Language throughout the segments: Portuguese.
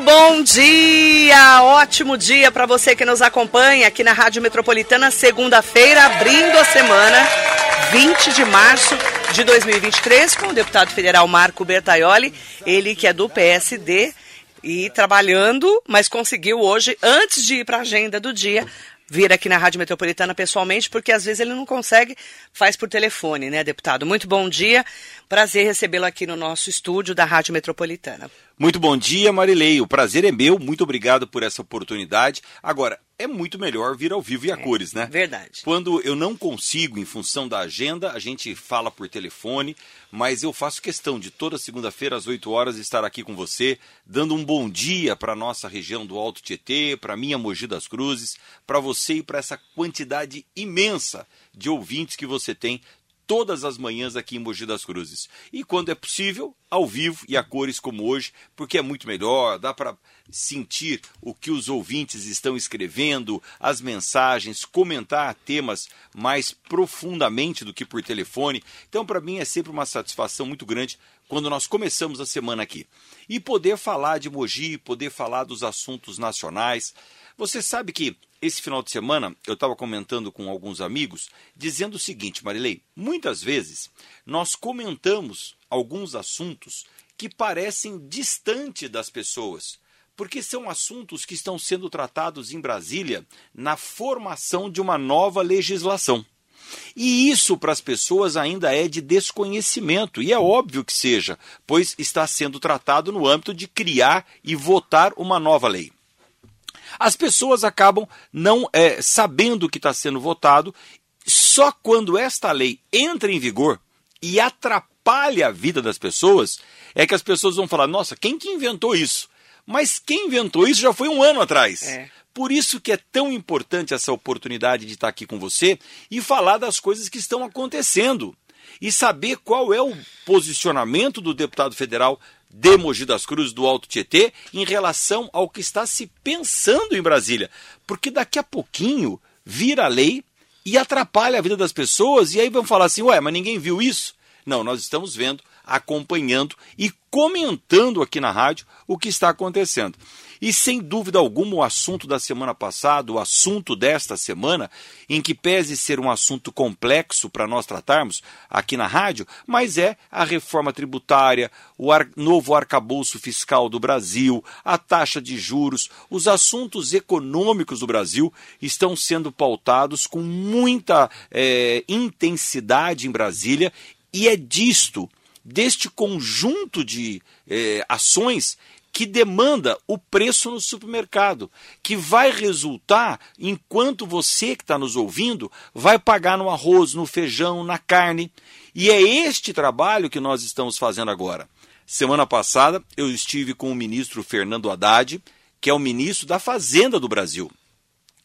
bom dia! Ótimo dia para você que nos acompanha aqui na Rádio Metropolitana, segunda-feira, abrindo a semana, 20 de março de 2023, com o deputado federal Marco Bertaioli, ele que é do PSD e trabalhando, mas conseguiu hoje, antes de ir para a agenda do dia, vir aqui na Rádio Metropolitana pessoalmente, porque às vezes ele não consegue, faz por telefone, né, deputado? Muito bom dia, prazer recebê-lo aqui no nosso estúdio da Rádio Metropolitana. Muito bom dia, Marilei. O prazer é meu, muito obrigado por essa oportunidade. Agora, é muito melhor vir ao vivo e a é, cores, né? Verdade. Quando eu não consigo, em função da agenda, a gente fala por telefone, mas eu faço questão de toda segunda-feira às 8 horas estar aqui com você, dando um bom dia para a nossa região do Alto Tietê, para a minha Mogi das Cruzes, para você e para essa quantidade imensa de ouvintes que você tem todas as manhãs aqui em Mogi das Cruzes. E quando é possível, ao vivo e a cores como hoje, porque é muito melhor, dá para sentir o que os ouvintes estão escrevendo, as mensagens, comentar temas mais profundamente do que por telefone. Então, para mim é sempre uma satisfação muito grande quando nós começamos a semana aqui. E poder falar de Mogi, poder falar dos assuntos nacionais. Você sabe que esse final de semana eu estava comentando com alguns amigos, dizendo o seguinte, Marilei: muitas vezes nós comentamos alguns assuntos que parecem distante das pessoas, porque são assuntos que estão sendo tratados em Brasília na formação de uma nova legislação. E isso para as pessoas ainda é de desconhecimento, e é óbvio que seja, pois está sendo tratado no âmbito de criar e votar uma nova lei as pessoas acabam não é, sabendo o que está sendo votado. Só quando esta lei entra em vigor e atrapalha a vida das pessoas, é que as pessoas vão falar: nossa, quem que inventou isso? Mas quem inventou isso já foi um ano atrás. É. Por isso que é tão importante essa oportunidade de estar aqui com você e falar das coisas que estão acontecendo e saber qual é o posicionamento do deputado federal de Mogi das Cruzes do Alto Tietê em relação ao que está se pensando em Brasília. Porque daqui a pouquinho vira lei e atrapalha a vida das pessoas, e aí vão falar assim: ué, mas ninguém viu isso? Não, nós estamos vendo, acompanhando e comentando aqui na rádio o que está acontecendo. E sem dúvida alguma, o assunto da semana passada, o assunto desta semana, em que pese ser um assunto complexo para nós tratarmos aqui na rádio, mas é a reforma tributária, o ar, novo arcabouço fiscal do Brasil, a taxa de juros, os assuntos econômicos do Brasil estão sendo pautados com muita é, intensidade em Brasília, e é disto deste conjunto de eh, ações que demanda o preço no supermercado, que vai resultar, enquanto você que está nos ouvindo, vai pagar no arroz, no feijão, na carne. E é este trabalho que nós estamos fazendo agora. Semana passada eu estive com o ministro Fernando Haddad, que é o ministro da Fazenda do Brasil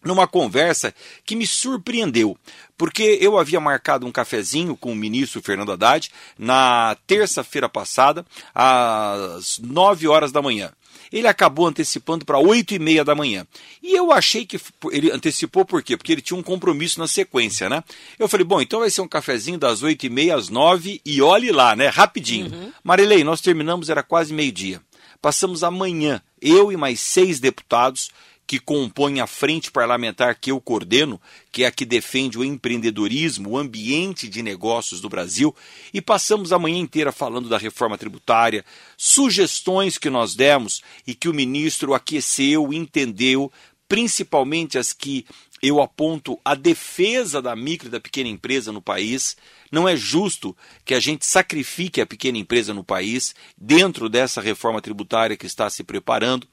numa conversa que me surpreendeu, porque eu havia marcado um cafezinho com o ministro Fernando Haddad na terça-feira passada, às 9 horas da manhã. Ele acabou antecipando para 8 e meia da manhã. E eu achei que ele antecipou por quê? Porque ele tinha um compromisso na sequência, né? Eu falei, bom, então vai ser um cafezinho das 8 e meia às 9 e olhe lá, né? Rapidinho. Uhum. Marilei, nós terminamos, era quase meio-dia. Passamos amanhã, eu e mais seis deputados, que compõe a frente parlamentar que eu coordeno, que é a que defende o empreendedorismo, o ambiente de negócios do Brasil, e passamos a manhã inteira falando da reforma tributária, sugestões que nós demos e que o ministro aqueceu, entendeu, principalmente as que eu aponto a defesa da micro e da pequena empresa no país. Não é justo que a gente sacrifique a pequena empresa no país dentro dessa reforma tributária que está se preparando.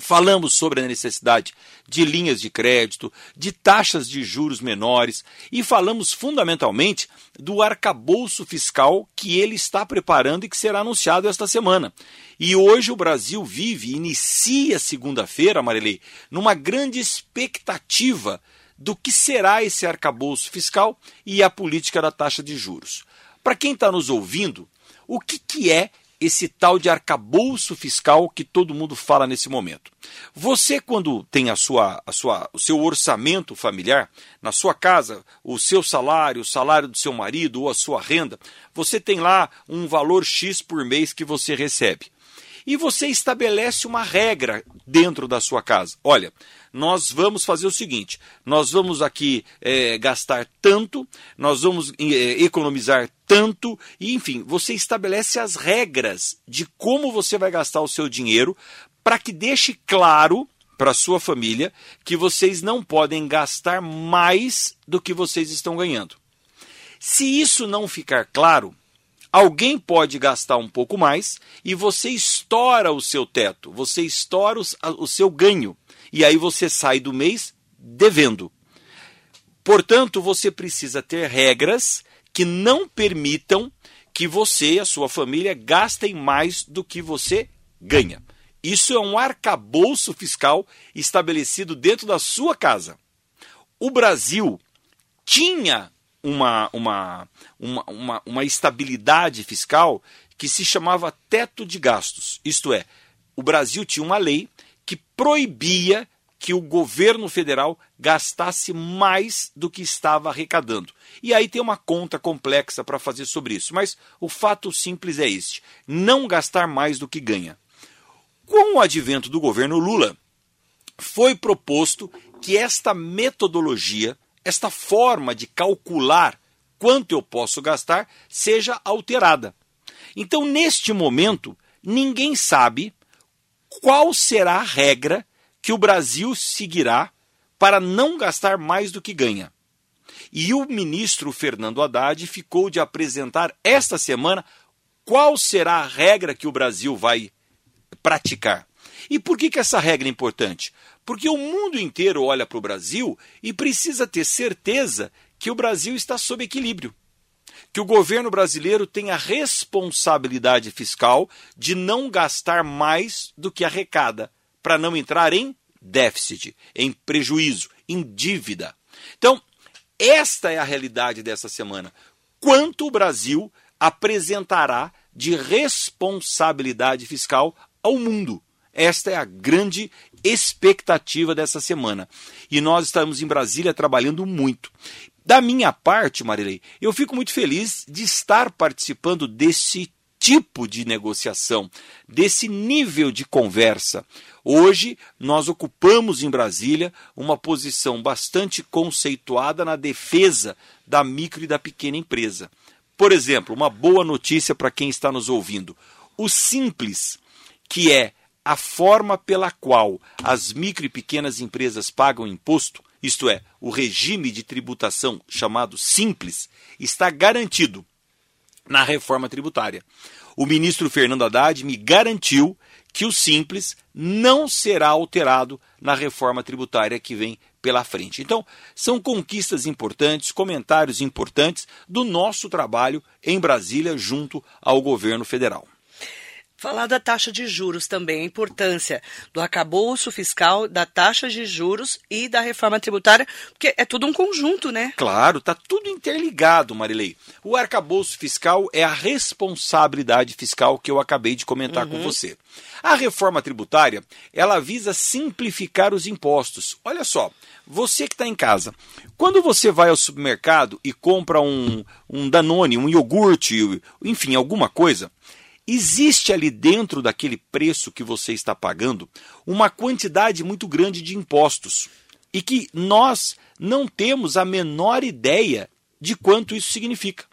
Falamos sobre a necessidade de linhas de crédito, de taxas de juros menores e falamos fundamentalmente do arcabouço fiscal que ele está preparando e que será anunciado esta semana. E hoje o Brasil vive, inicia segunda-feira, Marilei, numa grande expectativa do que será esse arcabouço fiscal e a política da taxa de juros. Para quem está nos ouvindo, o que, que é esse tal de arcabouço fiscal que todo mundo fala nesse momento. Você, quando tem a sua, a sua, o seu orçamento familiar, na sua casa, o seu salário, o salário do seu marido ou a sua renda, você tem lá um valor X por mês que você recebe. E você estabelece uma regra dentro da sua casa. Olha, nós vamos fazer o seguinte: nós vamos aqui é, gastar tanto, nós vamos é, economizar tanto, e enfim, você estabelece as regras de como você vai gastar o seu dinheiro para que deixe claro para sua família que vocês não podem gastar mais do que vocês estão ganhando. Se isso não ficar claro, alguém pode gastar um pouco mais e você estoura o seu teto, você estoura o seu ganho e aí você sai do mês devendo. Portanto, você precisa ter regras que não permitam que você e a sua família gastem mais do que você ganha. Isso é um arcabouço fiscal estabelecido dentro da sua casa. O Brasil tinha uma, uma, uma, uma, uma estabilidade fiscal que se chamava teto de gastos. Isto é, o Brasil tinha uma lei que proibia que o governo federal gastasse mais do que estava arrecadando. E aí tem uma conta complexa para fazer sobre isso, mas o fato simples é este: não gastar mais do que ganha. Com o advento do governo Lula, foi proposto que esta metodologia, esta forma de calcular quanto eu posso gastar, seja alterada. Então, neste momento, ninguém sabe qual será a regra que o Brasil seguirá para não gastar mais do que ganha. E o ministro Fernando Haddad ficou de apresentar esta semana qual será a regra que o Brasil vai praticar. E por que, que essa regra é importante? Porque o mundo inteiro olha para o Brasil e precisa ter certeza que o Brasil está sob equilíbrio que o governo brasileiro tem a responsabilidade fiscal de não gastar mais do que arrecada, para não entrar em déficit, em prejuízo, em dívida. Então, esta é a realidade dessa semana. Quanto o Brasil apresentará de responsabilidade fiscal ao mundo? Esta é a grande expectativa dessa semana. E nós estamos em Brasília trabalhando muito. Da minha parte, Marilei, eu fico muito feliz de estar participando desse tipo de negociação, desse nível de conversa. Hoje, nós ocupamos em Brasília uma posição bastante conceituada na defesa da micro e da pequena empresa. Por exemplo, uma boa notícia para quem está nos ouvindo: o Simples, que é a forma pela qual as micro e pequenas empresas pagam imposto, isto é, o regime de tributação chamado Simples, está garantido na reforma tributária. O ministro Fernando Haddad me garantiu que o Simples não será alterado na reforma tributária que vem pela frente. Então, são conquistas importantes, comentários importantes do nosso trabalho em Brasília junto ao governo federal. Falar da taxa de juros também, a importância do arcabouço fiscal, da taxa de juros e da reforma tributária, porque é tudo um conjunto, né? Claro, está tudo interligado, Marilei. O arcabouço fiscal é a responsabilidade fiscal que eu acabei de comentar uhum. com você. A reforma tributária, ela visa simplificar os impostos. Olha só, você que está em casa, quando você vai ao supermercado e compra um, um Danone, um iogurte, enfim, alguma coisa, Existe ali dentro daquele preço que você está pagando uma quantidade muito grande de impostos e que nós não temos a menor ideia de quanto isso significa.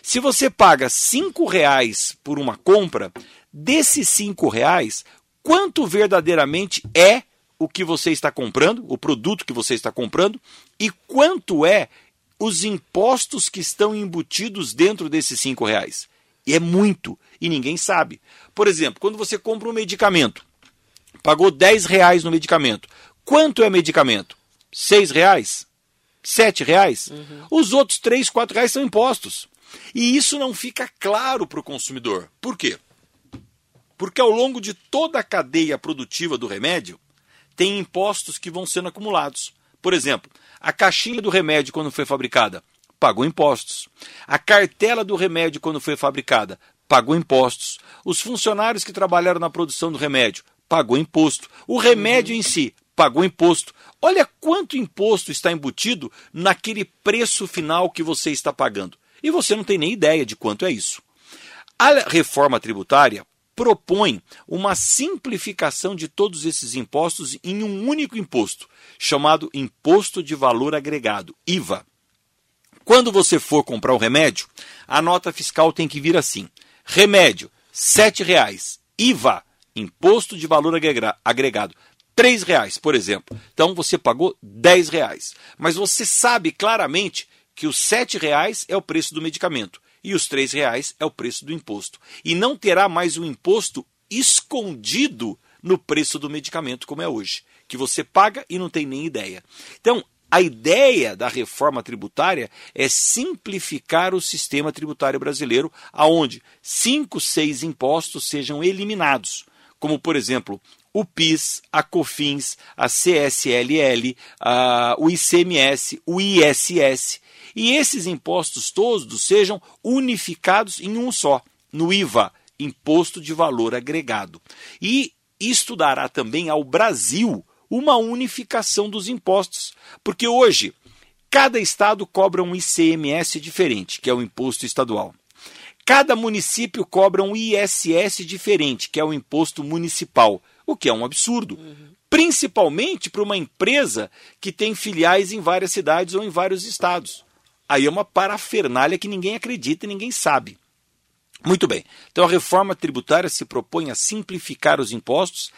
Se você paga cinco reais por uma compra, desses cinco reais, quanto verdadeiramente é o que você está comprando, o produto que você está comprando, e quanto é os impostos que estão embutidos dentro desses cinco reais. E é muito, e ninguém sabe. Por exemplo, quando você compra um medicamento, pagou 10 reais no medicamento. Quanto é medicamento? 6 reais? 7 reais? Uhum. Os outros 3, 4 reais são impostos. E isso não fica claro para o consumidor. Por quê? Porque ao longo de toda a cadeia produtiva do remédio, tem impostos que vão sendo acumulados. Por exemplo, a caixinha do remédio, quando foi fabricada, pagou impostos. A cartela do remédio, quando foi fabricada, pagou impostos. Os funcionários que trabalharam na produção do remédio pagou imposto. O remédio em si pagou imposto. Olha quanto imposto está embutido naquele preço final que você está pagando. E você não tem nem ideia de quanto é isso. A reforma tributária propõe uma simplificação de todos esses impostos em um único imposto, chamado Imposto de Valor Agregado, IVA. Quando você for comprar um remédio, a nota fiscal tem que vir assim: remédio, R$ 7,00. IVA, Imposto de Valor Agregado, R$ reais, por exemplo. Então você pagou R$ reais. Mas você sabe claramente que os R$ reais é o preço do medicamento e os R$ reais é o preço do imposto. E não terá mais um imposto escondido no preço do medicamento como é hoje, que você paga e não tem nem ideia. Então, a ideia da reforma tributária é simplificar o sistema tributário brasileiro, aonde cinco, seis impostos sejam eliminados, como por exemplo o PIS, a COFINS, a CSLL, a, o ICMS, o ISS. E esses impostos todos sejam unificados em um só, no IVA, Imposto de Valor Agregado. E isto dará também ao Brasil uma unificação dos impostos, porque hoje cada estado cobra um ICMS diferente, que é o imposto estadual. Cada município cobra um ISS diferente, que é o imposto municipal, o que é um absurdo. Principalmente para uma empresa que tem filiais em várias cidades ou em vários estados. Aí é uma parafernália que ninguém acredita e ninguém sabe. Muito bem. Então a reforma tributária se propõe a simplificar os impostos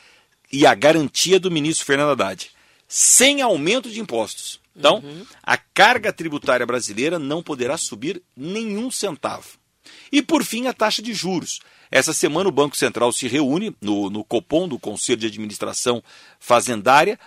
e a garantia do ministro Fernando Haddad, sem aumento de impostos. Então, uhum. a carga tributária brasileira não poderá subir nenhum centavo. E por fim, a taxa de juros. Essa semana o Banco Central se reúne no, no Copom, do Conselho de Administração Fazendária,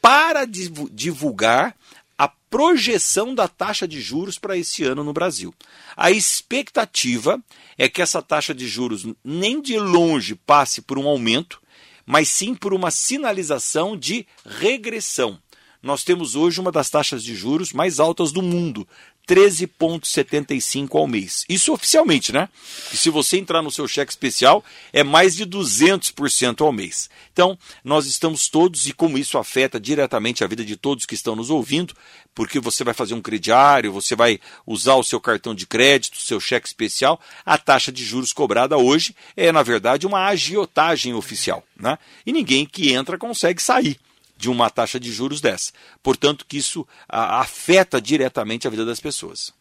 para divulgar a projeção da taxa de juros para esse ano no Brasil. A expectativa é que essa taxa de juros nem de longe passe por um aumento, mas sim por uma sinalização de regressão. Nós temos hoje uma das taxas de juros mais altas do mundo, 13,75 ao mês. Isso oficialmente, né? E se você entrar no seu cheque especial, é mais de 200% ao mês. Então, nós estamos todos, e como isso afeta diretamente a vida de todos que estão nos ouvindo, porque você vai fazer um crediário, você vai usar o seu cartão de crédito, seu cheque especial, a taxa de juros cobrada hoje é, na verdade, uma agiotagem oficial. Né? E ninguém que entra consegue sair de uma taxa de juros dessa. Portanto, que isso a, afeta diretamente a vida das pessoas.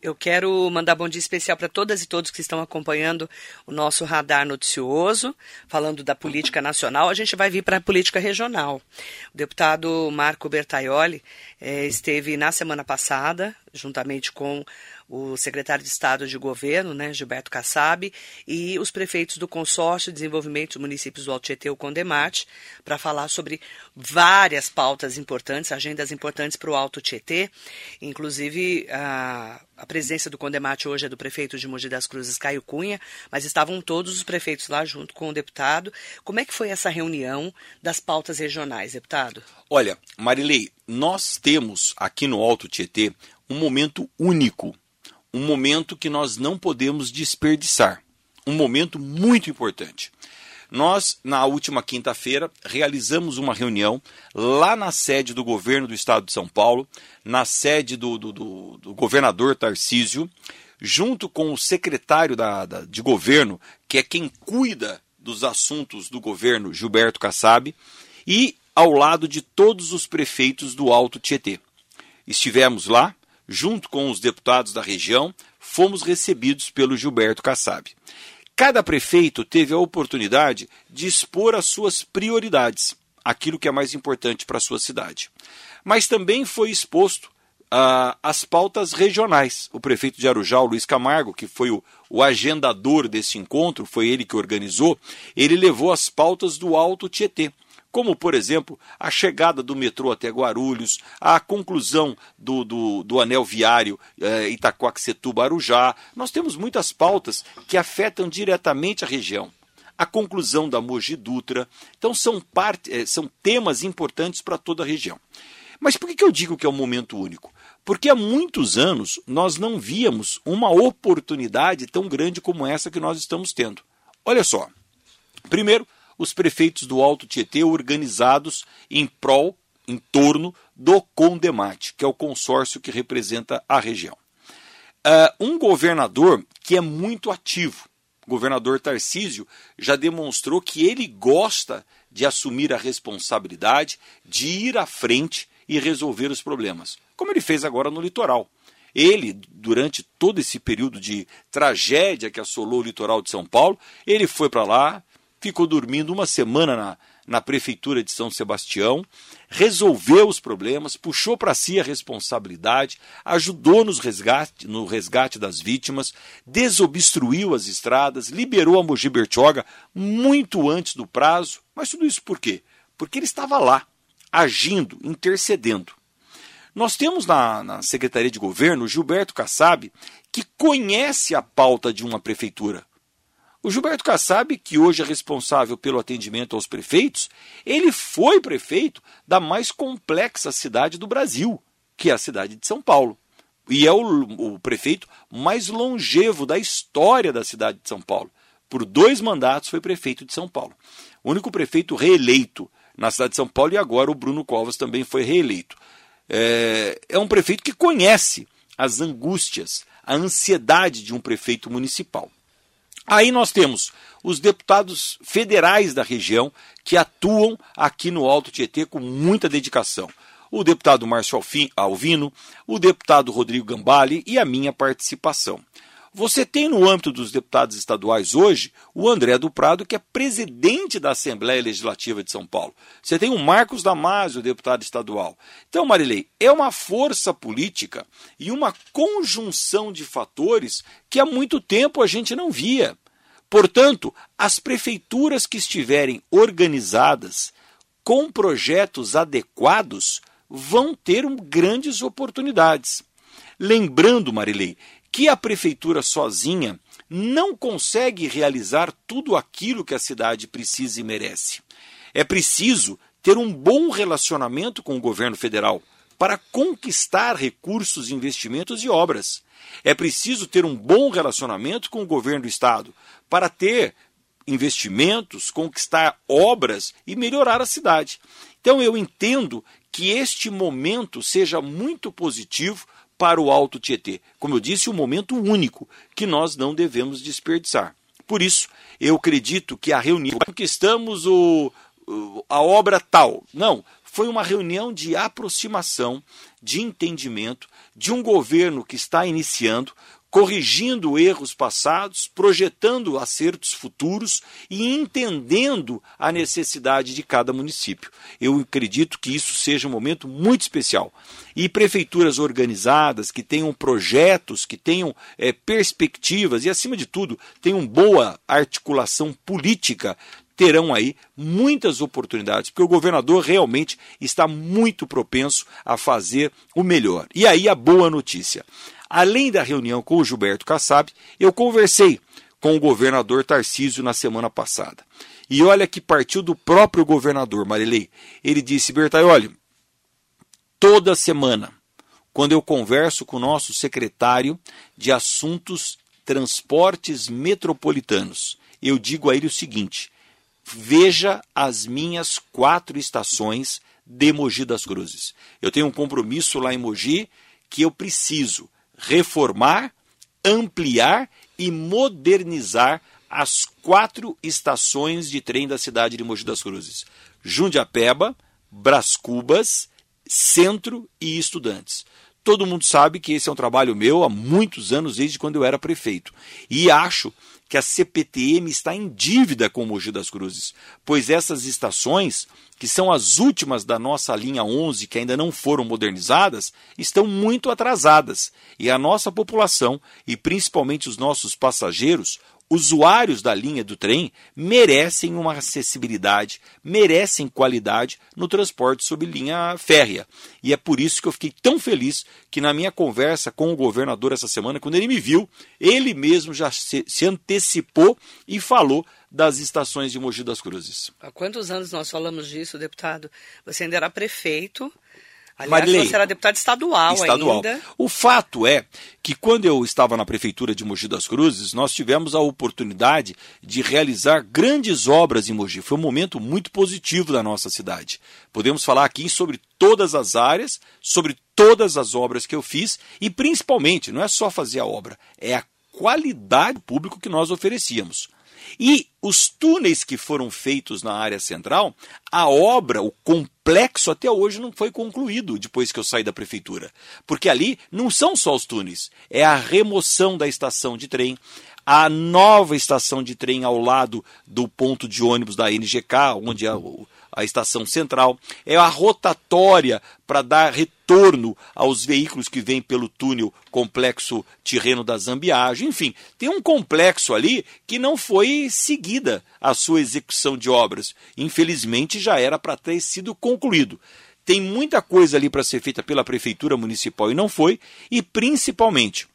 Eu quero mandar bom dia especial para todas e todos que estão acompanhando o nosso radar noticioso, falando da política nacional. A gente vai vir para a política regional. O deputado Marco Bertaioli eh, esteve na semana passada, juntamente com o secretário de Estado de Governo, né, Gilberto Kassab, e os prefeitos do Consórcio de Desenvolvimento dos Municípios do Alto Tietê, o Condemate, para falar sobre várias pautas importantes, agendas importantes para o Alto Tietê, inclusive a, a presença do Condemate hoje é do prefeito de Mogi das Cruzes, Caio Cunha, mas estavam todos os prefeitos lá junto com o deputado. Como é que foi essa reunião das pautas regionais, deputado? Olha, Marilei, nós temos aqui no Alto Tietê um momento único um momento que nós não podemos desperdiçar. Um momento muito importante. Nós, na última quinta-feira, realizamos uma reunião lá na sede do governo do estado de São Paulo, na sede do, do, do, do governador Tarcísio, junto com o secretário da, da, de governo, que é quem cuida dos assuntos do governo, Gilberto Kassab, e ao lado de todos os prefeitos do Alto Tietê. Estivemos lá, junto com os deputados da região, fomos recebidos pelo Gilberto Kassab. Cada prefeito teve a oportunidade de expor as suas prioridades, aquilo que é mais importante para a sua cidade. Mas também foi exposto uh, as pautas regionais. O prefeito de Arujá, Luiz Camargo, que foi o, o agendador desse encontro, foi ele que organizou, ele levou as pautas do Alto Tietê como, por exemplo, a chegada do metrô até Guarulhos, a conclusão do, do, do anel viário eh, Itacoaxetuba-Arujá. Nós temos muitas pautas que afetam diretamente a região. A conclusão da Mogi Dutra. Então, são, parte, eh, são temas importantes para toda a região. Mas por que, que eu digo que é um momento único? Porque há muitos anos nós não víamos uma oportunidade tão grande como essa que nós estamos tendo. Olha só. Primeiro, os prefeitos do Alto Tietê organizados em prol, em torno do Condemate, que é o consórcio que representa a região. Uh, um governador que é muito ativo, o governador Tarcísio, já demonstrou que ele gosta de assumir a responsabilidade, de ir à frente e resolver os problemas, como ele fez agora no litoral. Ele, durante todo esse período de tragédia que assolou o litoral de São Paulo, ele foi para lá, ficou dormindo uma semana na, na prefeitura de São Sebastião, resolveu os problemas, puxou para si a responsabilidade, ajudou nos resgate, no resgate das vítimas, desobstruiu as estradas, liberou a Mogi Bertioga muito antes do prazo. Mas tudo isso por quê? Porque ele estava lá, agindo, intercedendo. Nós temos na, na Secretaria de Governo Gilberto Kassab, que conhece a pauta de uma prefeitura. O Gilberto Kassab, que hoje é responsável pelo atendimento aos prefeitos, ele foi prefeito da mais complexa cidade do Brasil, que é a cidade de São Paulo. E é o, o prefeito mais longevo da história da cidade de São Paulo. Por dois mandatos foi prefeito de São Paulo. O único prefeito reeleito na cidade de São Paulo e agora o Bruno Covas também foi reeleito. É, é um prefeito que conhece as angústias, a ansiedade de um prefeito municipal. Aí nós temos os deputados federais da região que atuam aqui no Alto Tietê com muita dedicação. O deputado Márcio Alvino, o deputado Rodrigo Gambale e a minha participação. Você tem no âmbito dos deputados estaduais hoje o André do Prado, que é presidente da Assembleia Legislativa de São Paulo. Você tem o Marcos Damasio, deputado estadual. Então, Marilei, é uma força política e uma conjunção de fatores que há muito tempo a gente não via. Portanto, as prefeituras que estiverem organizadas com projetos adequados vão ter grandes oportunidades. Lembrando, Marilei, que a prefeitura sozinha não consegue realizar tudo aquilo que a cidade precisa e merece. É preciso ter um bom relacionamento com o governo federal para conquistar recursos, investimentos e obras. É preciso ter um bom relacionamento com o governo do estado para ter investimentos, conquistar obras e melhorar a cidade. Então eu entendo que este momento seja muito positivo para o Alto Tietê. Como eu disse, um momento único que nós não devemos desperdiçar. Por isso, eu acredito que a reunião que estamos o, a obra tal. Não, foi uma reunião de aproximação, de entendimento de um governo que está iniciando, corrigindo erros passados, projetando acertos futuros e entendendo a necessidade de cada município. Eu acredito que isso seja um momento muito especial. E prefeituras organizadas, que tenham projetos, que tenham é, perspectivas e, acima de tudo, tenham boa articulação política, terão aí muitas oportunidades, porque o governador realmente está muito propenso a fazer o melhor. E aí a boa notícia. Além da reunião com o Gilberto Kassab, eu conversei com o governador Tarcísio na semana passada. E olha que partiu do próprio governador, Marilei. Ele disse, Bertaioli, toda semana, quando eu converso com o nosso secretário de Assuntos Transportes Metropolitanos, eu digo a ele o seguinte: veja as minhas quatro estações de Mogi das Cruzes. Eu tenho um compromisso lá em Mogi que eu preciso reformar, ampliar e modernizar as quatro estações de trem da cidade de Mogi das Cruzes: Jundiapeba, Bras Cubas, Centro e Estudantes. Todo mundo sabe que esse é um trabalho meu há muitos anos, desde quando eu era prefeito. E acho que a CPTM está em dívida com Mogi das Cruzes, pois essas estações que são as últimas da nossa linha 11 que ainda não foram modernizadas, estão muito atrasadas. E a nossa população, e principalmente os nossos passageiros, usuários da linha do trem, merecem uma acessibilidade, merecem qualidade no transporte sob linha férrea. E é por isso que eu fiquei tão feliz que na minha conversa com o governador essa semana, quando ele me viu, ele mesmo já se, se antecipou e falou das estações de Mogi das Cruzes. Há quantos anos nós falamos disso, deputado? Você ainda era prefeito, Aliás, Marilei, você era deputado estadual, estadual ainda. O fato é que quando eu estava na prefeitura de Mogi das Cruzes, nós tivemos a oportunidade de realizar grandes obras em Mogi. Foi um momento muito positivo da nossa cidade. Podemos falar aqui sobre todas as áreas, sobre todas as obras que eu fiz e principalmente, não é só fazer a obra, é a qualidade público que nós oferecíamos. E os túneis que foram feitos na área central, a obra, o complexo até hoje não foi concluído depois que eu saí da prefeitura. Porque ali não são só os túneis, é a remoção da estação de trem, a nova estação de trem ao lado do ponto de ônibus da NGK, onde é o a estação central, é a rotatória para dar retorno aos veículos que vêm pelo túnel complexo Tirreno da Zambiagem. Enfim, tem um complexo ali que não foi seguida a sua execução de obras. Infelizmente já era para ter sido concluído. Tem muita coisa ali para ser feita pela prefeitura municipal e não foi, e principalmente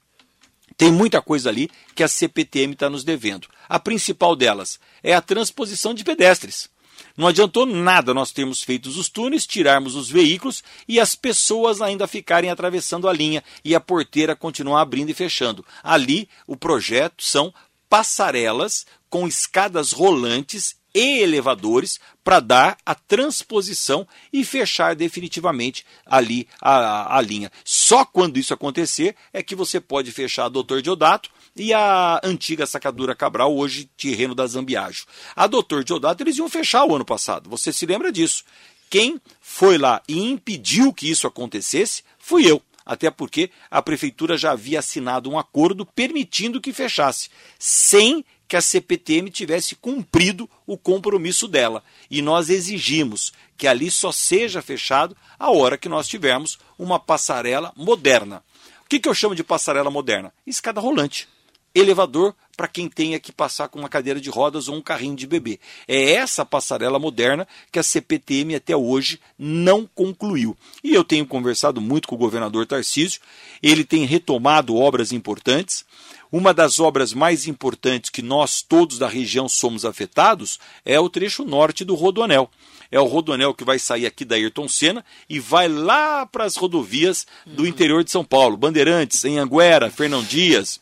tem muita coisa ali que a CPTM está nos devendo. A principal delas é a transposição de pedestres. Não adiantou nada nós termos feito os túneis, tirarmos os veículos e as pessoas ainda ficarem atravessando a linha e a porteira continuar abrindo e fechando. Ali, o projeto são passarelas com escadas rolantes e elevadores para dar a transposição e fechar definitivamente ali a, a, linha. Só quando isso acontecer é que você pode fechar a Doutor Diodato e a antiga sacadura Cabral, hoje terreno da Zambiajo. A Doutor Diodato eles iam fechar o ano passado, você se lembra disso. Quem foi lá e impediu que isso acontecesse fui eu até porque a prefeitura já havia assinado um acordo permitindo que fechasse, sem que a CPTM tivesse cumprido o compromisso dela. E nós exigimos que ali só seja fechado a hora que nós tivermos uma passarela moderna. O que, que eu chamo de passarela moderna? Escada rolante. Elevador para quem tenha que passar com uma cadeira de rodas ou um carrinho de bebê. É essa passarela moderna que a CPTM até hoje não concluiu. E eu tenho conversado muito com o governador Tarcísio, ele tem retomado obras importantes. Uma das obras mais importantes que nós todos da região somos afetados é o trecho norte do Rodoanel. É o Rodoanel que vai sair aqui da Ayrton Senna e vai lá para as rodovias do interior de São Paulo, Bandeirantes, em Anguera, Fernão Dias,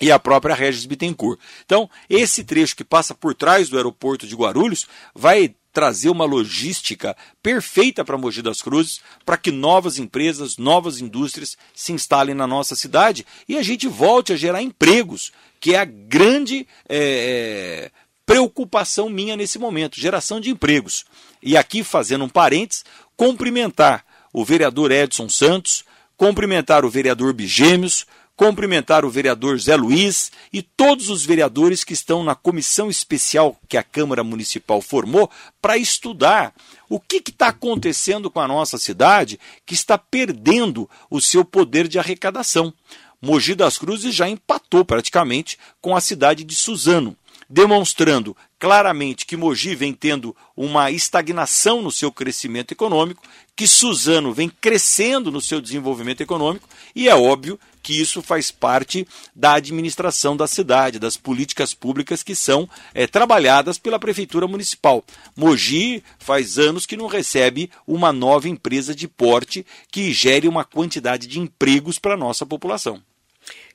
e a própria Regis Bittencourt. Então, esse trecho que passa por trás do aeroporto de Guarulhos vai trazer uma logística perfeita para Mogi das Cruzes, para que novas empresas, novas indústrias se instalem na nossa cidade e a gente volte a gerar empregos, que é a grande é, preocupação minha nesse momento, geração de empregos. E aqui, fazendo um parênteses, cumprimentar o vereador Edson Santos, cumprimentar o vereador Bigêmeos, cumprimentar o vereador Zé Luiz e todos os vereadores que estão na comissão especial que a Câmara Municipal formou para estudar o que está acontecendo com a nossa cidade que está perdendo o seu poder de arrecadação. Mogi das Cruzes já empatou praticamente com a cidade de Suzano, demonstrando claramente que Mogi vem tendo uma estagnação no seu crescimento econômico, que Suzano vem crescendo no seu desenvolvimento econômico, e é óbvio que isso faz parte da administração da cidade, das políticas públicas que são é, trabalhadas pela Prefeitura Municipal. Mogi faz anos que não recebe uma nova empresa de porte que gere uma quantidade de empregos para a nossa população.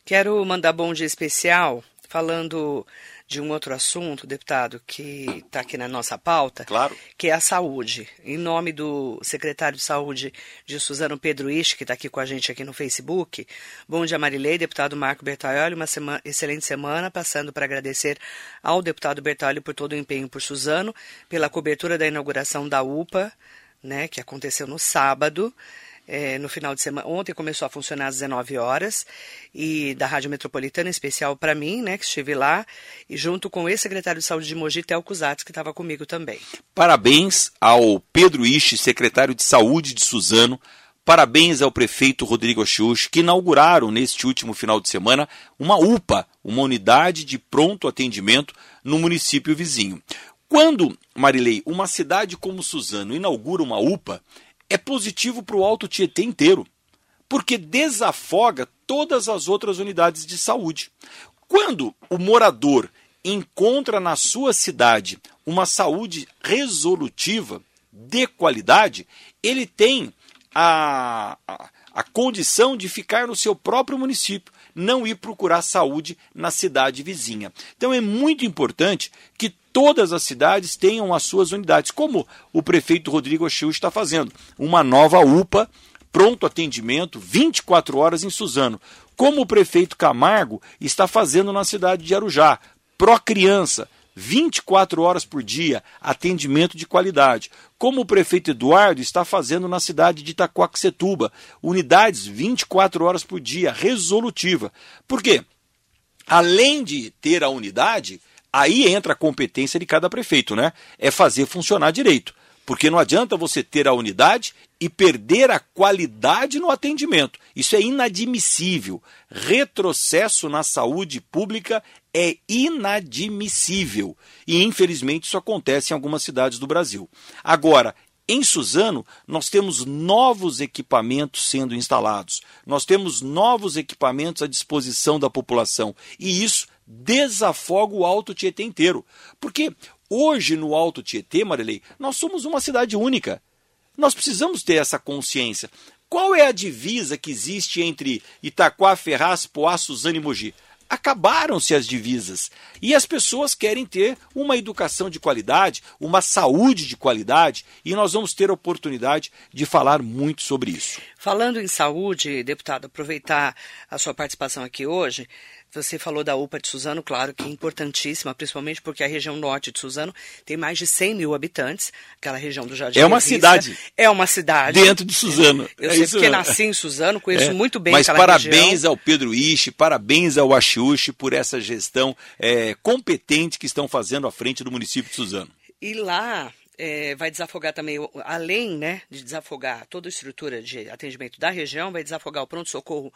Quero mandar bom dia especial falando de um outro assunto, deputado, que está aqui na nossa pauta, claro. que é a saúde. Em nome do secretário de Saúde de Suzano Pedro Isch, que está aqui com a gente aqui no Facebook, bom dia Marilei, deputado Marco Bertaioli, uma semana, excelente semana, passando para agradecer ao deputado Bertaioli por todo o empenho por Suzano, pela cobertura da inauguração da UPA, né, que aconteceu no sábado, é, no final de semana. Ontem começou a funcionar às 19 horas e da Rádio Metropolitana, especial para mim, né, que estive lá, e junto com o ex-secretário de Saúde de Mogi, Tel Cusatz, que estava comigo também. Parabéns ao Pedro Ishi, secretário de Saúde de Suzano. Parabéns ao prefeito Rodrigo Achiuch, que inauguraram neste último final de semana uma UPA, uma unidade de pronto atendimento no município vizinho. Quando, Marilei, uma cidade como Suzano inaugura uma UPA, é positivo para o Alto Tietê inteiro, porque desafoga todas as outras unidades de saúde. Quando o morador encontra na sua cidade uma saúde resolutiva, de qualidade, ele tem a, a, a condição de ficar no seu próprio município, não ir procurar saúde na cidade vizinha. Então é muito importante que todas as cidades tenham as suas unidades, como o prefeito Rodrigo Achil está fazendo, uma nova UPA, pronto atendimento, 24 horas em Suzano, como o prefeito Camargo está fazendo na cidade de Arujá, pró criança, 24 horas por dia, atendimento de qualidade, como o prefeito Eduardo está fazendo na cidade de Itacoaxetuba, unidades 24 horas por dia, resolutiva. Por quê? Além de ter a unidade, aí entra a competência de cada prefeito, né? É fazer funcionar direito. Porque não adianta você ter a unidade e perder a qualidade no atendimento. Isso é inadmissível. Retrocesso na saúde pública é inadmissível. E infelizmente isso acontece em algumas cidades do Brasil. Agora, em Suzano, nós temos novos equipamentos sendo instalados, nós temos novos equipamentos à disposição da população e isso desafoga o Alto Tietê inteiro. Porque Hoje, no Alto Tietê, Marilei, nós somos uma cidade única. Nós precisamos ter essa consciência. Qual é a divisa que existe entre Itaquá, Ferraz, Poá, Suzano e Mogi? Acabaram-se as divisas e as pessoas querem ter uma educação de qualidade, uma saúde de qualidade e nós vamos ter a oportunidade de falar muito sobre isso. Falando em saúde, deputado, aproveitar a sua participação aqui hoje, você falou da UPA de Suzano, claro que é importantíssima, principalmente porque a região norte de Suzano tem mais de 100 mil habitantes, aquela região do Jardim É uma Revista, cidade. É uma cidade. Dentro de Suzano. Eu é sei porque nasci em Suzano, conheço é. muito bem Mas aquela parabéns região. ao Pedro Ishi, parabéns ao Achiuchi por essa gestão é, competente que estão fazendo à frente do município de Suzano. E lá, é, vai desafogar também, além né, de desafogar toda a estrutura de atendimento da região, vai desafogar o pronto-socorro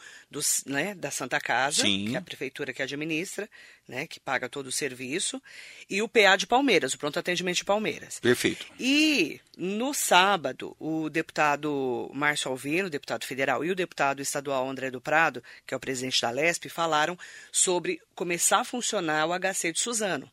né, da Santa Casa, Sim. que é a prefeitura que administra, né, que paga todo o serviço, e o PA de Palmeiras, o pronto atendimento de Palmeiras. Perfeito. E no sábado, o deputado Márcio Alvino, deputado federal, e o deputado estadual André do Prado, que é o presidente da LESP, falaram sobre começar a funcionar o HC de Suzano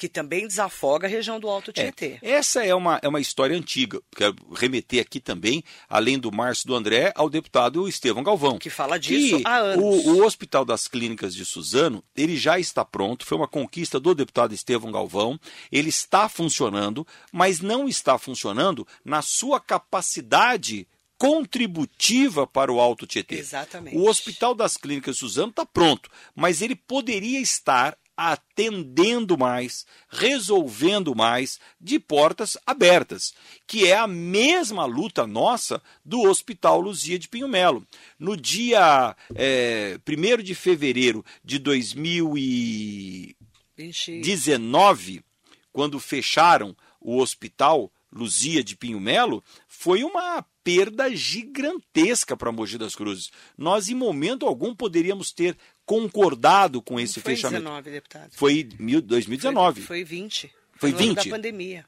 que também desafoga a região do Alto Tietê. É, essa é uma, é uma história antiga. Quero remeter aqui também, além do Márcio do André, ao deputado Estevão Galvão. Que fala disso que há anos. O, o Hospital das Clínicas de Suzano, ele já está pronto, foi uma conquista do deputado Estevão Galvão, ele está funcionando, mas não está funcionando na sua capacidade contributiva para o Alto Tietê. Exatamente. O Hospital das Clínicas de Suzano está pronto, mas ele poderia estar atendendo mais, resolvendo mais, de portas abertas, que é a mesma luta nossa do Hospital Luzia de Pinho Melo. No dia é, 1 de fevereiro de 2019, quando fecharam o Hospital Luzia de Pinho Melo, foi uma perda gigantesca para Mogi das Cruzes. Nós, em momento algum, poderíamos ter concordado com esse foi fechamento. 19, deputado. Foi 2019. Foi, foi 20. Foi, foi 20? da pandemia.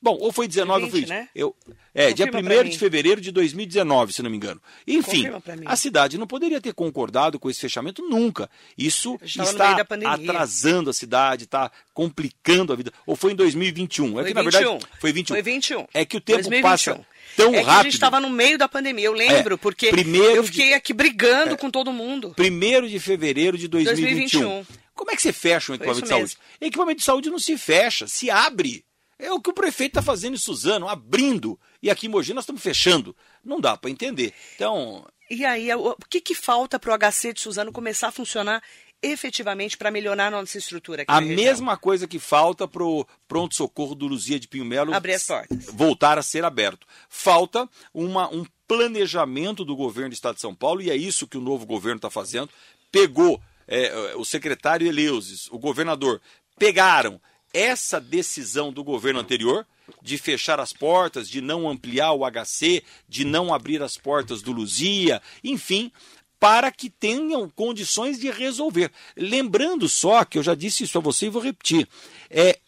Bom, ou foi 19 foi 20, ou foi 20. Né? Eu, é, Confirma dia 1 de fevereiro de 2019, se não me engano. Enfim, a cidade não poderia ter concordado com esse fechamento nunca. Isso está atrasando a cidade, está complicando a vida. Ou foi em 2021? Foi é que, 21. na verdade, foi 21. Foi 21. É que o tempo 2021. passa tão é rápido. a gente estava no meio da pandemia, eu lembro, é, porque eu fiquei de, aqui brigando é, com todo mundo. 1 de fevereiro de 2021. 2021. Como é que você fecha um equipamento de saúde? Equipamento de saúde não se fecha, se abre. É o que o prefeito está fazendo em Suzano, abrindo. E aqui em Mogi nós estamos fechando. Não dá para entender. Então. E aí, o que, que falta para o HC de Suzano começar a funcionar efetivamente para melhorar a nossa estrutura aqui A mesma coisa que falta para o pronto-socorro do Luzia de Pinho Melo abrir as portas. voltar a ser aberto. Falta uma, um planejamento do governo do Estado de São Paulo, e é isso que o novo governo está fazendo. Pegou é, o secretário Eleusis, o governador, pegaram essa decisão do governo anterior de fechar as portas, de não ampliar o HC, de não abrir as portas do Luzia, enfim, para que tenham condições de resolver. Lembrando só que eu já disse isso a você e vou repetir, é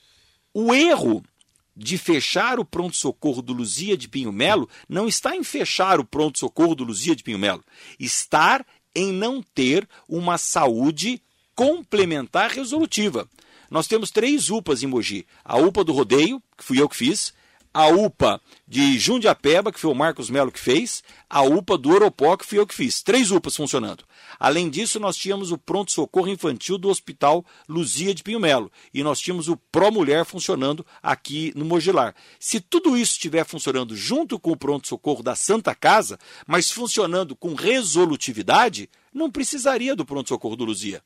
o erro de fechar o pronto-socorro do Luzia de Pinho Melo não está em fechar o pronto-socorro do Luzia de Pinho Melo, estar em não ter uma saúde complementar resolutiva. Nós temos três UPAs em Mogi. A UPA do Rodeio, que fui eu que fiz, a UPA de Jundiapeba, que foi o Marcos Melo que fez, a UPA do Oropó, que fui eu que fiz. Três UPAs funcionando. Além disso, nós tínhamos o pronto-socorro infantil do Hospital Luzia de Pinho Melo. E nós tínhamos o Pro Mulher funcionando aqui no Mogilar. Se tudo isso estiver funcionando junto com o pronto-socorro da Santa Casa, mas funcionando com resolutividade, não precisaria do pronto-socorro do Luzia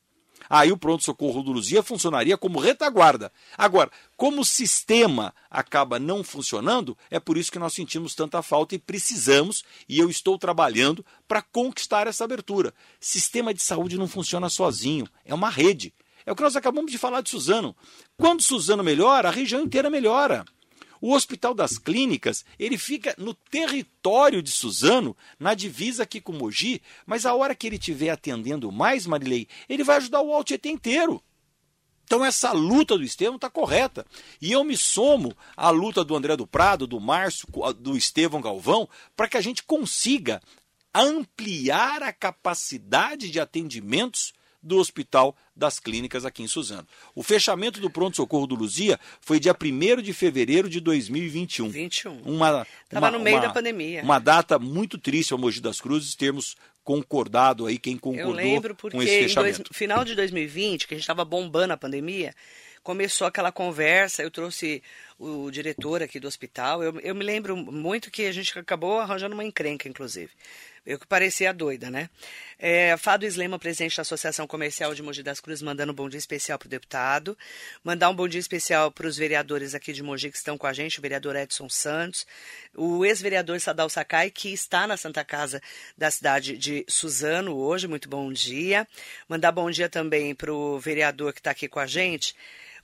aí o pronto-socorro do Luzia funcionaria como retaguarda. Agora, como o sistema acaba não funcionando, é por isso que nós sentimos tanta falta e precisamos, e eu estou trabalhando para conquistar essa abertura. Sistema de saúde não funciona sozinho, é uma rede. É o que nós acabamos de falar de Suzano. Quando Suzano melhora, a região inteira melhora. O Hospital das Clínicas, ele fica no território de Suzano, na divisa aqui com Mogi, mas a hora que ele estiver atendendo mais, Marilei, ele vai ajudar o Altietê inteiro. Então essa luta do Estevão está correta. E eu me somo à luta do André do Prado, do Márcio, do Estevão Galvão, para que a gente consiga ampliar a capacidade de atendimentos do Hospital das Clínicas aqui em Suzano. O fechamento do pronto-socorro do Luzia foi dia 1 de fevereiro de 2021. 21. Uma, Estava no meio uma, da pandemia. Uma data muito triste ao Mogi das Cruzes termos concordado aí, quem concordou Eu lembro porque com esse fechamento. no final de 2020, que a gente estava bombando a pandemia, começou aquela conversa, eu trouxe o diretor aqui do hospital, eu, eu me lembro muito que a gente acabou arranjando uma encrenca, inclusive. Eu que parecia doida, né? É, Fado Islema, presidente da Associação Comercial de Mogi das Cruzes, mandando um bom dia especial para o deputado. Mandar um bom dia especial para os vereadores aqui de Mogi que estão com a gente, o vereador Edson Santos, o ex-vereador Sadal Sakai, que está na Santa Casa da cidade de Suzano hoje. Muito bom dia. Mandar bom dia também para o vereador que está aqui com a gente,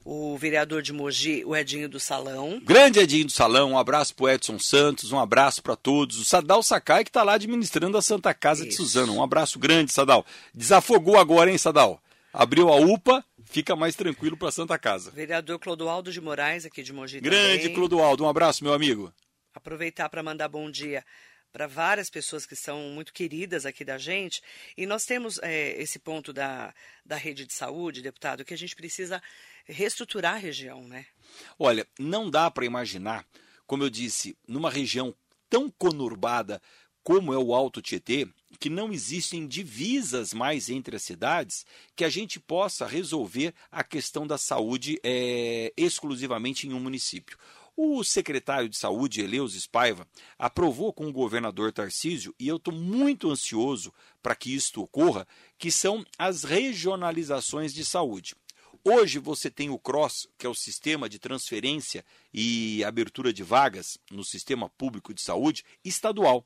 o vereador de Mogi, o Edinho do Salão. Grande Edinho do Salão, um abraço pro Edson Santos, um abraço para todos. O Sadal Sakai que está lá administrando a Santa Casa Isso. de Suzano. Um abraço grande, Sadal. Desafogou agora, hein, Sadal? Abriu a UPA, fica mais tranquilo para Santa Casa. Vereador Clodoaldo de Moraes, aqui de Mogi Grande também. Clodoaldo, um abraço, meu amigo. Aproveitar para mandar bom dia para várias pessoas que são muito queridas aqui da gente. E nós temos é, esse ponto da, da rede de saúde, deputado, que a gente precisa reestruturar a região, né? Olha, não dá para imaginar, como eu disse, numa região tão conurbada como é o Alto Tietê, que não existem divisas mais entre as cidades, que a gente possa resolver a questão da saúde é, exclusivamente em um município. O secretário de Saúde, Eleus Spaiva, aprovou com o governador Tarcísio, e eu estou muito ansioso para que isto ocorra, que são as regionalizações de saúde. Hoje você tem o CROSS, que é o sistema de transferência e abertura de vagas no sistema público de saúde estadual.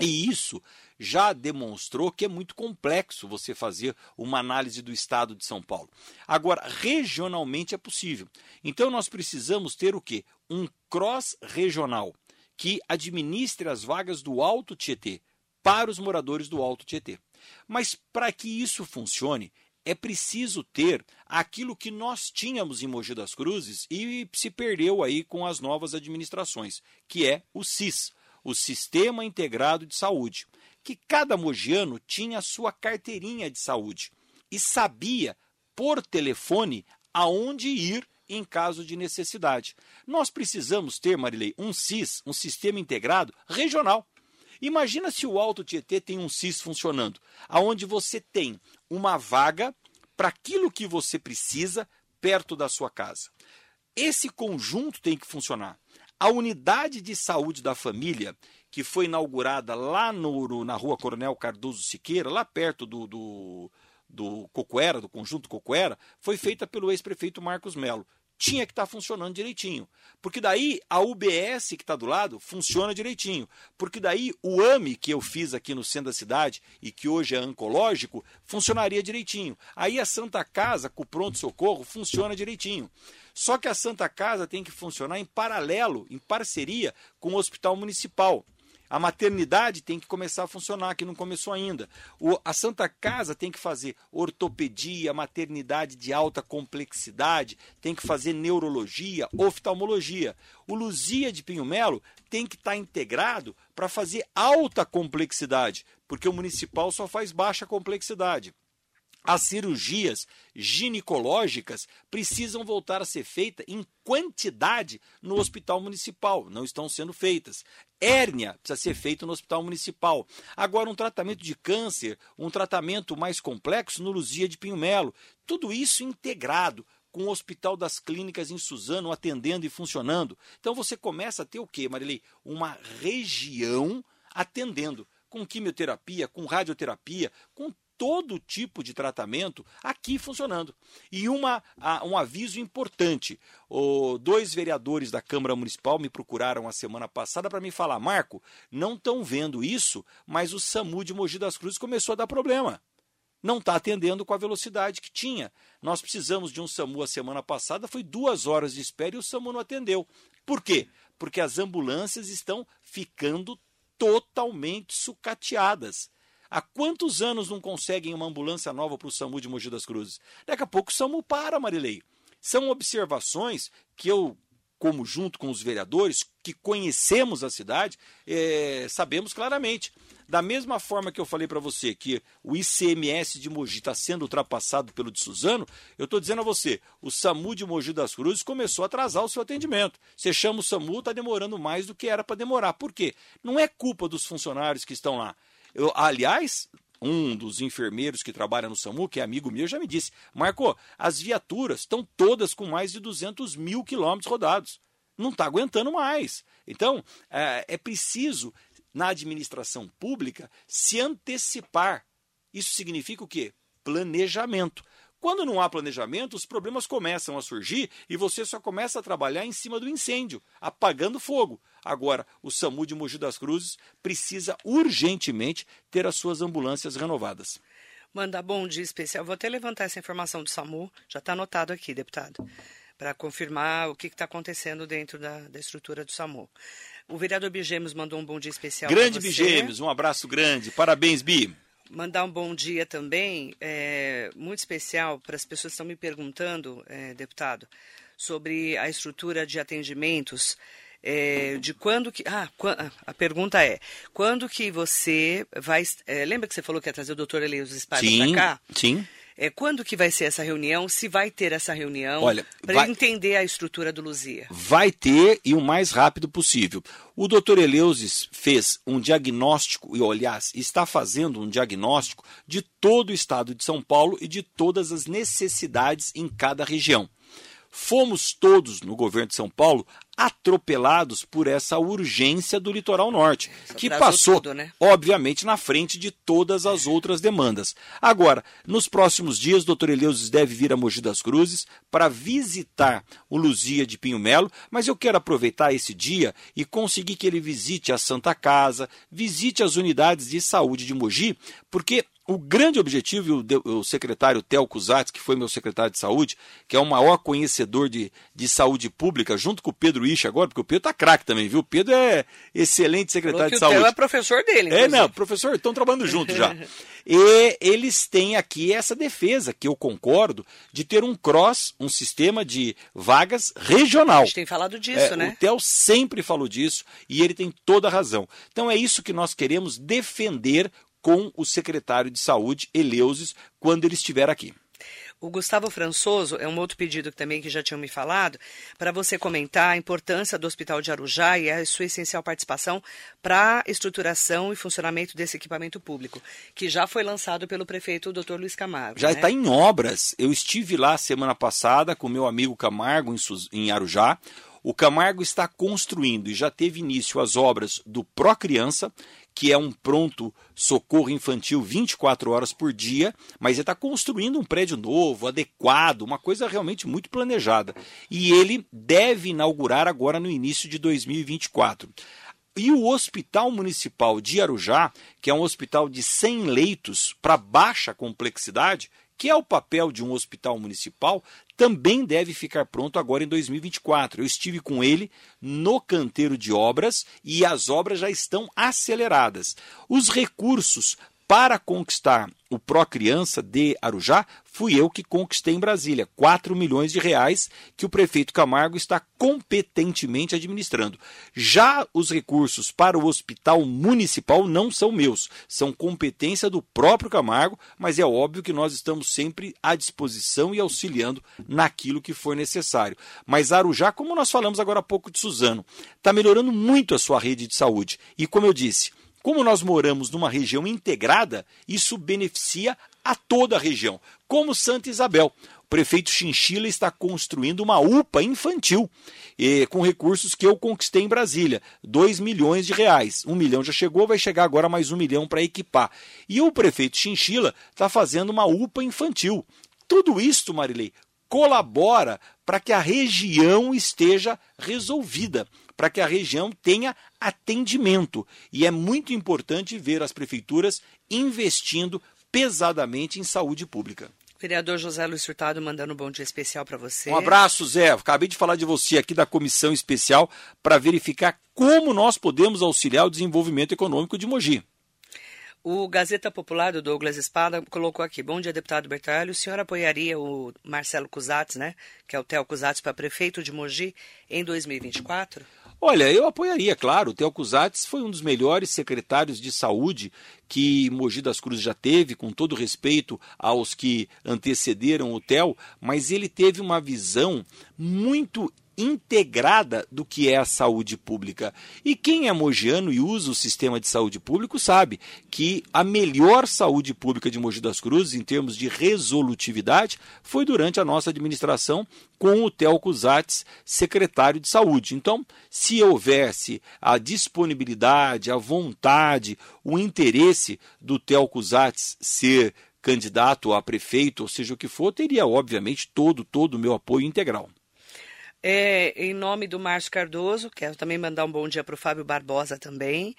E isso já demonstrou que é muito complexo você fazer uma análise do estado de São Paulo. Agora, regionalmente é possível. Então nós precisamos ter o quê? Um cross regional que administre as vagas do Alto Tietê para os moradores do Alto Tietê. Mas para que isso funcione, é preciso ter aquilo que nós tínhamos em Mogi das Cruzes e se perdeu aí com as novas administrações, que é o SIS, o Sistema Integrado de Saúde, que cada mogiano tinha a sua carteirinha de saúde e sabia por telefone aonde ir em caso de necessidade. Nós precisamos ter, Marilei, um SIS, um sistema integrado regional. Imagina se o Alto Tietê tem um SIS funcionando, aonde você tem uma vaga para aquilo que você precisa perto da sua casa. Esse conjunto tem que funcionar. A unidade de saúde da família, que foi inaugurada lá no, na rua Coronel Cardoso Siqueira, lá perto do, do, do Cocoera, do conjunto Cocoera, foi feita pelo ex-prefeito Marcos Melo tinha que estar tá funcionando direitinho. Porque daí a UBS que está do lado funciona direitinho. Porque daí o AME que eu fiz aqui no centro da cidade e que hoje é oncológico funcionaria direitinho. Aí a Santa Casa com o pronto-socorro funciona direitinho. Só que a Santa Casa tem que funcionar em paralelo, em parceria com o Hospital Municipal. A maternidade tem que começar a funcionar, que não começou ainda. O, a Santa Casa tem que fazer ortopedia, maternidade de alta complexidade, tem que fazer neurologia, oftalmologia. O Luzia de Pinho Melo tem que estar tá integrado para fazer alta complexidade, porque o municipal só faz baixa complexidade. As cirurgias ginecológicas precisam voltar a ser feitas em quantidade no hospital municipal, não estão sendo feitas. Hérnia precisa ser feita no hospital municipal. Agora, um tratamento de câncer, um tratamento mais complexo no Luzia de Pinho Melo. Tudo isso integrado com o Hospital das Clínicas em Suzano atendendo e funcionando. Então você começa a ter o quê, Marilei? Uma região atendendo com quimioterapia, com radioterapia, com todo tipo de tratamento aqui funcionando. E uma, um aviso importante: o, dois vereadores da Câmara Municipal me procuraram a semana passada para me falar, Marco, não estão vendo isso, mas o SAMU de Mogi das Cruzes começou a dar problema. Não está atendendo com a velocidade que tinha. Nós precisamos de um SAMU a semana passada, foi duas horas de espera e o SAMU não atendeu. Por quê? Porque as ambulâncias estão ficando totalmente sucateadas. Há quantos anos não conseguem uma ambulância nova para o SAMU de Mogi das Cruzes? Daqui a pouco o SAMU para, Marilei. São observações que eu, como junto com os vereadores, que conhecemos a cidade, é, sabemos claramente. Da mesma forma que eu falei para você que o ICMS de Mogi está sendo ultrapassado pelo de Suzano, eu estou dizendo a você, o SAMU de Mogi das Cruzes começou a atrasar o seu atendimento. Você chama o SAMU, está demorando mais do que era para demorar. Por quê? Não é culpa dos funcionários que estão lá. Eu, aliás, um dos enfermeiros que trabalha no SAMU, que é amigo meu, já me disse: Marco, as viaturas estão todas com mais de 200 mil quilômetros rodados. Não está aguentando mais. Então, é, é preciso, na administração pública, se antecipar. Isso significa o quê? Planejamento. Quando não há planejamento, os problemas começam a surgir e você só começa a trabalhar em cima do incêndio, apagando fogo. Agora, o SAMU de Mogi das Cruzes precisa urgentemente ter as suas ambulâncias renovadas. Manda bom dia especial. Vou até levantar essa informação do SAMU, já está anotado aqui, deputado, para confirmar o que está acontecendo dentro da, da estrutura do SAMU. O vereador Bigemos mandou um bom dia especial. Grande Bigemos, um abraço grande. Parabéns, Bi. Mandar um bom dia também, é, muito especial, para as pessoas que estão me perguntando, é, deputado, sobre a estrutura de atendimentos. É, de quando que. Ah, a pergunta é: quando que você vai. É, lembra que você falou que ia trazer o doutor Eleus Espada para cá? Sim. É, quando que vai ser essa reunião? Se vai ter essa reunião? Olha, para entender a estrutura do Luzia. Vai ter e o mais rápido possível. O doutor Eleusis fez um diagnóstico, e aliás, está fazendo um diagnóstico de todo o estado de São Paulo e de todas as necessidades em cada região. Fomos todos no governo de São Paulo atropelados por essa urgência do litoral norte, Isso que passou, tudo, né? obviamente, na frente de todas as outras demandas. Agora, nos próximos dias, o doutor Eleusis deve vir a Mogi das Cruzes para visitar o Luzia de Pinho Melo, mas eu quero aproveitar esse dia e conseguir que ele visite a Santa Casa, visite as unidades de saúde de Mogi, porque o grande objetivo, o secretário Tel Cusatz, que foi meu secretário de saúde, que é o maior conhecedor de, de saúde pública, junto com o Pedro Isch agora, porque o Pedro tá craque também, viu? O Pedro é excelente secretário de saúde. O Theo é professor dele, inclusive. É, não, professor, estão trabalhando juntos já. e eles têm aqui essa defesa, que eu concordo, de ter um cross, um sistema de vagas regional. A gente tem falado disso, é, né? O Theo sempre falou disso e ele tem toda a razão. Então é isso que nós queremos defender com o secretário de Saúde, Eleusis, quando ele estiver aqui. O Gustavo Françoso é um outro pedido também que já tinham me falado, para você comentar a importância do Hospital de Arujá e a sua essencial participação para a estruturação e funcionamento desse equipamento público, que já foi lançado pelo prefeito Dr. Luiz Camargo. Já está né? em obras. Eu estive lá semana passada com meu amigo Camargo em Arujá. O Camargo está construindo e já teve início as obras do Pro Criança, que é um pronto socorro infantil 24 horas por dia, mas ele está construindo um prédio novo, adequado, uma coisa realmente muito planejada. E ele deve inaugurar agora no início de 2024. E o Hospital Municipal de Arujá, que é um hospital de 100 leitos para baixa complexidade, que é o papel de um hospital municipal, também deve ficar pronto agora em 2024. Eu estive com ele no canteiro de obras e as obras já estão aceleradas. Os recursos para conquistar o Pró Criança de Arujá, fui eu que conquistei em Brasília, 4 milhões de reais que o prefeito Camargo está competentemente administrando. Já os recursos para o hospital municipal não são meus, são competência do próprio Camargo, mas é óbvio que nós estamos sempre à disposição e auxiliando naquilo que for necessário. Mas Arujá, como nós falamos agora há pouco de Suzano, está melhorando muito a sua rede de saúde. E como eu disse, como nós moramos numa região integrada, isso beneficia a toda a região, como Santa Isabel. O prefeito Chinchila está construindo uma UPA infantil, e, com recursos que eu conquistei em Brasília, 2 milhões de reais. Um milhão já chegou, vai chegar agora mais um milhão para equipar. E o prefeito Chinchila está fazendo uma UPA infantil. Tudo isto, Marilei, colabora para que a região esteja resolvida para que a região tenha atendimento. E é muito importante ver as prefeituras investindo pesadamente em saúde pública. Vereador José Luiz Furtado mandando um bom dia especial para você. Um abraço, Zé. Acabei de falar de você aqui da comissão especial para verificar como nós podemos auxiliar o desenvolvimento econômico de Mogi. O Gazeta Popular do Douglas Espada colocou aqui: Bom dia, deputado Bertalho. O senhor apoiaria o Marcelo Cusatz, né? Que é o Theo Cusatz, para prefeito de Mogi em 2024? Olha, eu apoiaria, claro. O Theo Cusatz foi um dos melhores secretários de saúde que Mogi das Cruzes já teve, com todo respeito aos que antecederam o Theo, mas ele teve uma visão muito integrada do que é a saúde pública. E quem é mogiano e usa o sistema de saúde público sabe que a melhor saúde pública de Mogi das Cruzes, em termos de resolutividade, foi durante a nossa administração com o Telco Zatz, secretário de saúde. Então, se houvesse a disponibilidade, a vontade, o interesse do Telco Zatz ser candidato a prefeito, ou seja o que for, teria obviamente todo todo o meu apoio integral. É, em nome do Márcio Cardoso, quero também mandar um bom dia para o Fábio Barbosa também.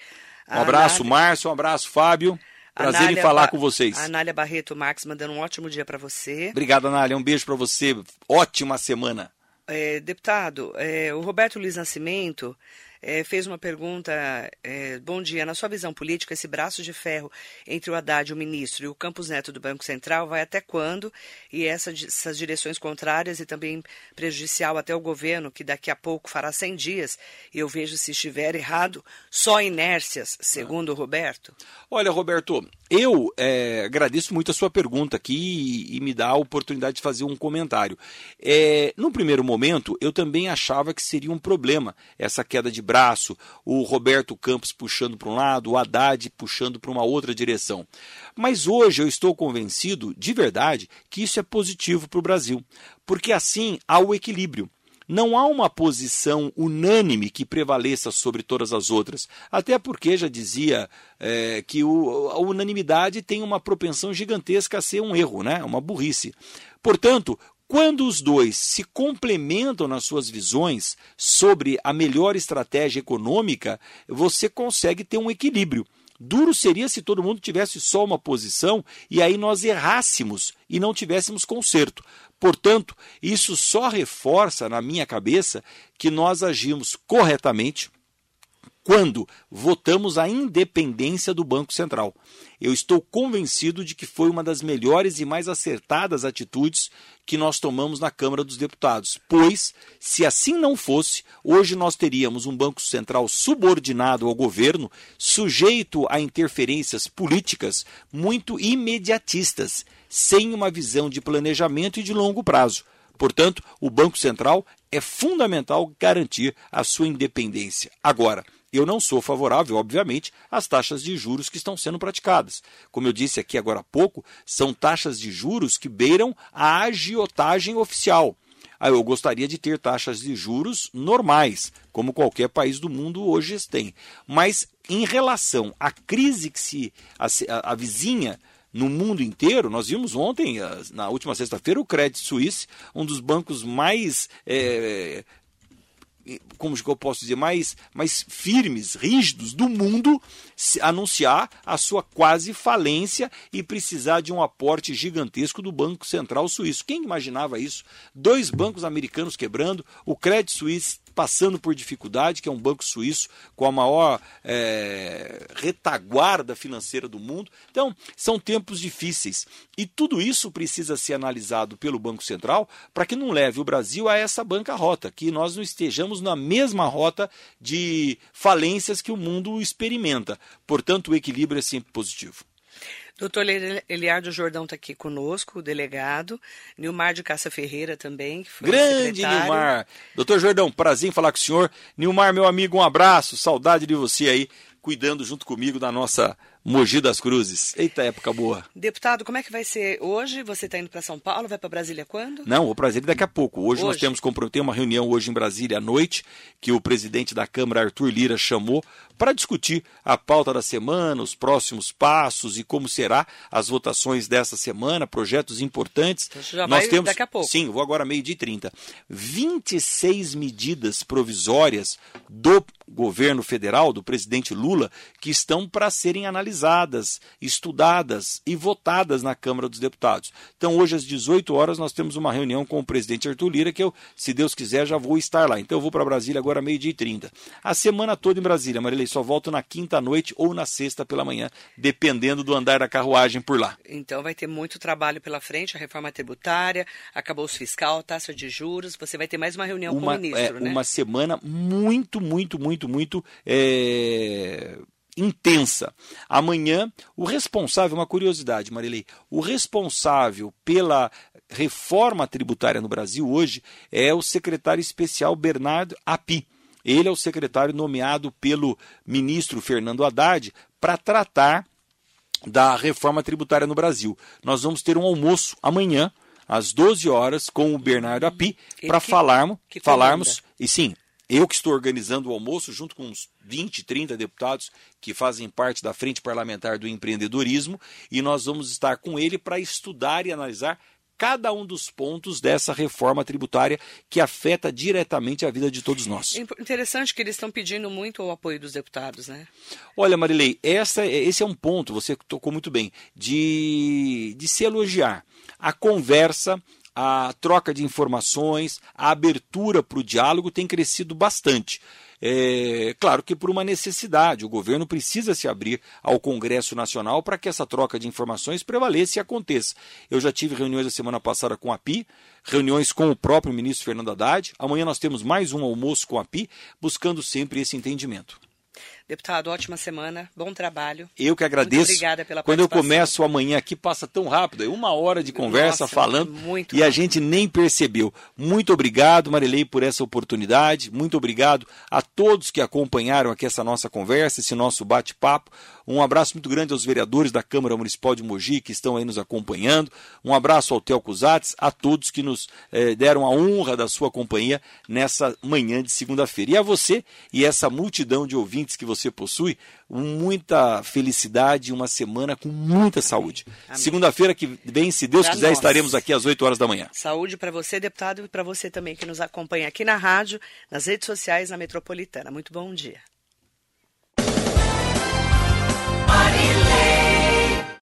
Um abraço, Anália... Márcio, um abraço, Fábio. Prazer Anália em falar ba... com vocês. Anália Barreto Marques mandando um ótimo dia para você. Obrigado, Anália. Um beijo para você. Ótima semana. É, deputado, é, o Roberto Luiz Nascimento é, fez uma pergunta. É, bom dia. Na sua visão política, esse braço de ferro entre o Haddad, o ministro, e o Campos Neto do Banco Central vai até quando? E essa, essas direções contrárias e também prejudicial até o governo, que daqui a pouco fará 100 dias, e eu vejo se estiver errado, só inércias, segundo o Roberto? Olha, Roberto, eu é, agradeço muito a sua pergunta aqui e, e, me dá a oportunidade de fazer um comentário. É, no primeiro momento, eu também achava que seria um problema essa queda de braço, o Roberto Campos puxando para um lado, o Haddad puxando para uma outra direção. Mas hoje eu estou convencido, de verdade, que isso é positivo para o Brasil, porque assim há o equilíbrio. Não há uma posição unânime que prevaleça sobre todas as outras. Até porque já dizia é, que o, a unanimidade tem uma propensão gigantesca a ser um erro, né? uma burrice. Portanto, quando os dois se complementam nas suas visões sobre a melhor estratégia econômica, você consegue ter um equilíbrio. Duro seria se todo mundo tivesse só uma posição e aí nós errássemos e não tivéssemos conserto. Portanto, isso só reforça na minha cabeça que nós agimos corretamente quando votamos a independência do Banco Central. Eu estou convencido de que foi uma das melhores e mais acertadas atitudes que nós tomamos na Câmara dos Deputados, pois, se assim não fosse, hoje nós teríamos um Banco Central subordinado ao governo, sujeito a interferências políticas muito imediatistas, sem uma visão de planejamento e de longo prazo. Portanto, o Banco Central é fundamental garantir a sua independência. Agora, eu não sou favorável, obviamente, às taxas de juros que estão sendo praticadas. Como eu disse aqui agora há pouco, são taxas de juros que beiram a agiotagem oficial. Ah, eu gostaria de ter taxas de juros normais, como qualquer país do mundo hoje tem. Mas em relação à crise que se avizinha no mundo inteiro, nós vimos ontem, ah, na última sexta-feira, o Credit Suisse, um dos bancos mais é, como eu posso dizer, mais, mais firmes, rígidos do mundo, anunciar a sua quase falência e precisar de um aporte gigantesco do Banco Central Suíço. Quem imaginava isso? Dois bancos americanos quebrando, o Credit Suisse passando por dificuldade, que é um banco suíço com a maior é, retaguarda financeira do mundo. Então, são tempos difíceis. E tudo isso precisa ser analisado pelo Banco Central para que não leve o Brasil a essa bancarrota, que nós não estejamos na mesma rota de falências que o mundo experimenta. Portanto, o equilíbrio é sempre positivo. Doutor Eliardo Jordão está aqui conosco, o delegado. Nilmar de Caça Ferreira também. Grande Nilmar. Doutor Jordão, prazer em falar com o senhor. Nilmar, meu amigo, um abraço. Saudade de você aí, cuidando junto comigo da nossa Mogi das Cruzes. Eita época boa. Deputado, como é que vai ser hoje? Você está indo para São Paulo? Vai para Brasília quando? Não, vou para Brasília daqui a pouco. Hoje, hoje. nós temos tem uma reunião hoje em Brasília à noite, que o presidente da Câmara, Arthur Lira, chamou para discutir a pauta da semana, os próximos passos e como será as votações dessa semana, projetos importantes. Então, já nós vai temos, daqui a pouco. Sim, vou agora meio-dia e 30. 26 medidas provisórias do governo federal, do presidente Lula, que estão para serem analisadas, estudadas e votadas na Câmara dos Deputados. Então, hoje às 18 horas, nós temos uma reunião com o presidente Arthur Lira, que eu, se Deus quiser, já vou estar lá. Então, eu vou para Brasília agora meio-dia e 30. A semana toda em Brasília, Marilei, só volto na quinta noite ou na sexta pela manhã, dependendo do andar da carruagem por lá. Então, vai ter muito trabalho pela frente, a reforma tributária, acabou-se fiscal, taxa de juros, você vai ter mais uma reunião uma, com o ministro, é, né? Uma semana muito, muito, muito muito, muito é, intensa. Amanhã, o responsável, uma curiosidade, Marilei, o responsável pela reforma tributária no Brasil hoje é o secretário especial Bernardo Api. Ele é o secretário nomeado pelo ministro Fernando Haddad para tratar da reforma tributária no Brasil. Nós vamos ter um almoço amanhã às 12 horas com o Bernardo Api para falarmos, falarmos e sim, eu que estou organizando o almoço, junto com uns 20, 30 deputados que fazem parte da Frente Parlamentar do Empreendedorismo, e nós vamos estar com ele para estudar e analisar cada um dos pontos dessa reforma tributária que afeta diretamente a vida de todos nós. Interessante que eles estão pedindo muito o apoio dos deputados, né? Olha, Marilei, essa, esse é um ponto, você tocou muito bem, de, de se elogiar. A conversa, a troca de informações, a abertura para o diálogo tem crescido bastante. É, claro que por uma necessidade, o governo precisa se abrir ao Congresso Nacional para que essa troca de informações prevaleça e aconteça. Eu já tive reuniões a semana passada com a PI, reuniões com o próprio ministro Fernando Haddad. Amanhã nós temos mais um almoço com a PI, buscando sempre esse entendimento. Deputado, ótima semana, bom trabalho. Eu que agradeço. Muito obrigada pela Quando eu começo amanhã aqui, passa tão rápido, é uma hora de conversa Nossa, falando e rápido. a gente nem percebeu. Muito obrigado, Marilei, por essa oportunidade. Muito obrigado a todos que acompanharam aqui essa nossa conversa, esse nosso bate-papo. Um abraço muito grande aos vereadores da Câmara Municipal de Mogi que estão aí nos acompanhando. Um abraço ao Telco Zatz, a todos que nos eh, deram a honra da sua companhia nessa manhã de segunda-feira. E a você e essa multidão de ouvintes que você possui, muita felicidade e uma semana com muita saúde. Segunda-feira que vem, se Deus pra quiser, nós. estaremos aqui às 8 horas da manhã. Saúde para você, deputado, e para você também que nos acompanha aqui na rádio, nas redes sociais, na Metropolitana. Muito bom dia.